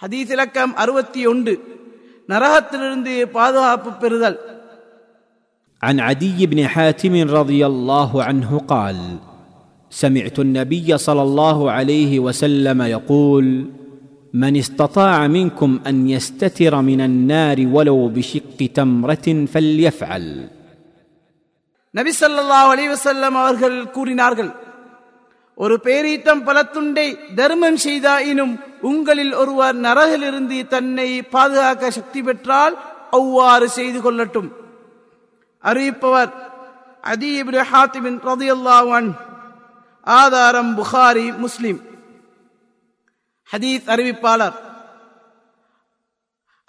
ஹதீஸ் இலக்கம் அறுபத்தி ஒன்று நரகத்திலிருந்து பாதுகாப்பு பெறுதல் عن عدي بن حاتم رضي الله عنه قال سمعت النبي صلى الله عليه وسلم يقول من استطاع منكم ان يستتر من النار ولو بشق تمره فليفعل நபி ஸல்லல்லாஹு அலைஹி வஸல்லம் அவர்கள் கூறினார்கள் ஒரு பேரீத்தம் பலத்துண்டை தர்மம் செய்தாயினும் உங்களில் ஒருவர் நரகிலிருந்து தன்னை பாதுகாக்க சக்தி பெற்றால் அவ்வாறு செய்து கொள்ளட்டும். அறிவிப்பவர் அதி ஹாத்திமின் ஆதாரம் புகாரி முஸ்லிம். ஹதீஸ் அறிவிப்பாளர்.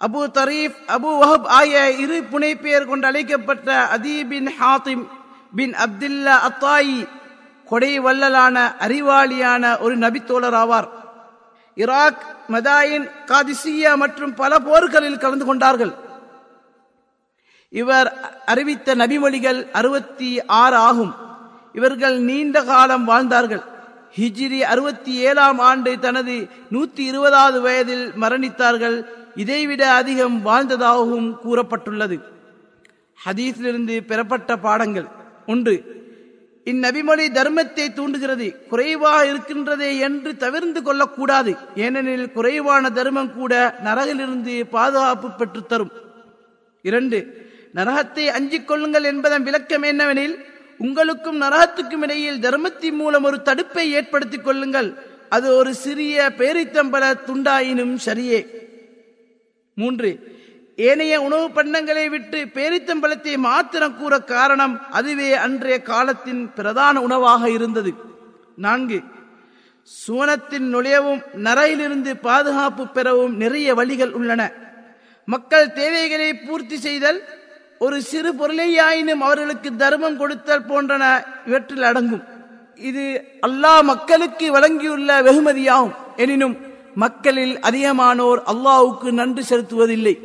அபு தரீப் அபு வஹப் ஆகிய இரு புனைப்பெயர் கொண்டு அழைக்கப்பட்ட அதீபின் ஹாத்திம் பின் அப்துல்லா அத்தாயி கொடை வள்ளலான அறிவாளியான ஒரு நபித்தோழர் ஆவார் ஈராக் மதாயின் காதிசியா மற்றும் பல போர்களில் கலந்து கொண்டார்கள். இவர் அறிவித்த நபிமொழிகள் அறுபத்தி ஆறு ஆகும். இவர்கள் நீண்ட காலம் வாழ்ந்தார்கள். ஹிஜ்ரி அறுபத்தி ஏழாம் ஆண்டு தனது நூத்தி இருபதாவது வயதில் மரணித்தார்கள். இதைவிட அதிகம் வாழ்ந்ததாகவும் கூறப்பட்டுள்ளது. ஹதீஸிலிருந்து பெறப்பட்ட பாடங்கள் ஒன்று. இந்நபிமொழி தர்மத்தை தூண்டுகிறது. குறைவாக இருக்கின்றதே என்று தவிர்ந்து கொள்ளக்கூடாது. ஏனெனில் குறைவான தர்மம் கூட நரகிலிருந்து பாதுகாப்பு பெற்றுத் தரும். இரண்டு நரகத்தை அஞ்சிக் கொள்ளுங்கள் என்பதன் விளக்கம் என்னவெனில் உங்களுக்கும் நரகத்துக்கும் இடையில் தர்மத்தின் மூலம் ஒரு தடுப்பை ஏற்படுத்திக் கொள்ளுங்கள். அது ஒரு சிறிய பேரித்தம்பல துண்டாயினும் சரியே. மூன்று ஏனைய உணவு பண்டங்களை விட்டு பேரித்தம்பழத்தை மாத்திரம் கூற காரணம் அதுவே அன்றைய காலத்தின் பிரதான உணவாக இருந்தது. நான்கு சுவனத்தின் நுழையவும் நரையிலிருந்து பாதுகாப்பு பெறவும் நிறைய வழிகள் உள்ளன. மக்கள் தேவைகளை பூர்த்தி செய்தல் ஒரு சிறு பொருளையாயினும் அவர்களுக்கு தர்மம் கொடுத்தல் போன்றன இவற்றில் அடங்கும். இது அல்லாஹ் மக்களுக்கு வழங்கியுள்ள வெகுமதியாகும். எனினும் மக்களில் அதிகமானோர் அல்லாவுக்கு நன்றி செலுத்துவதில்லை.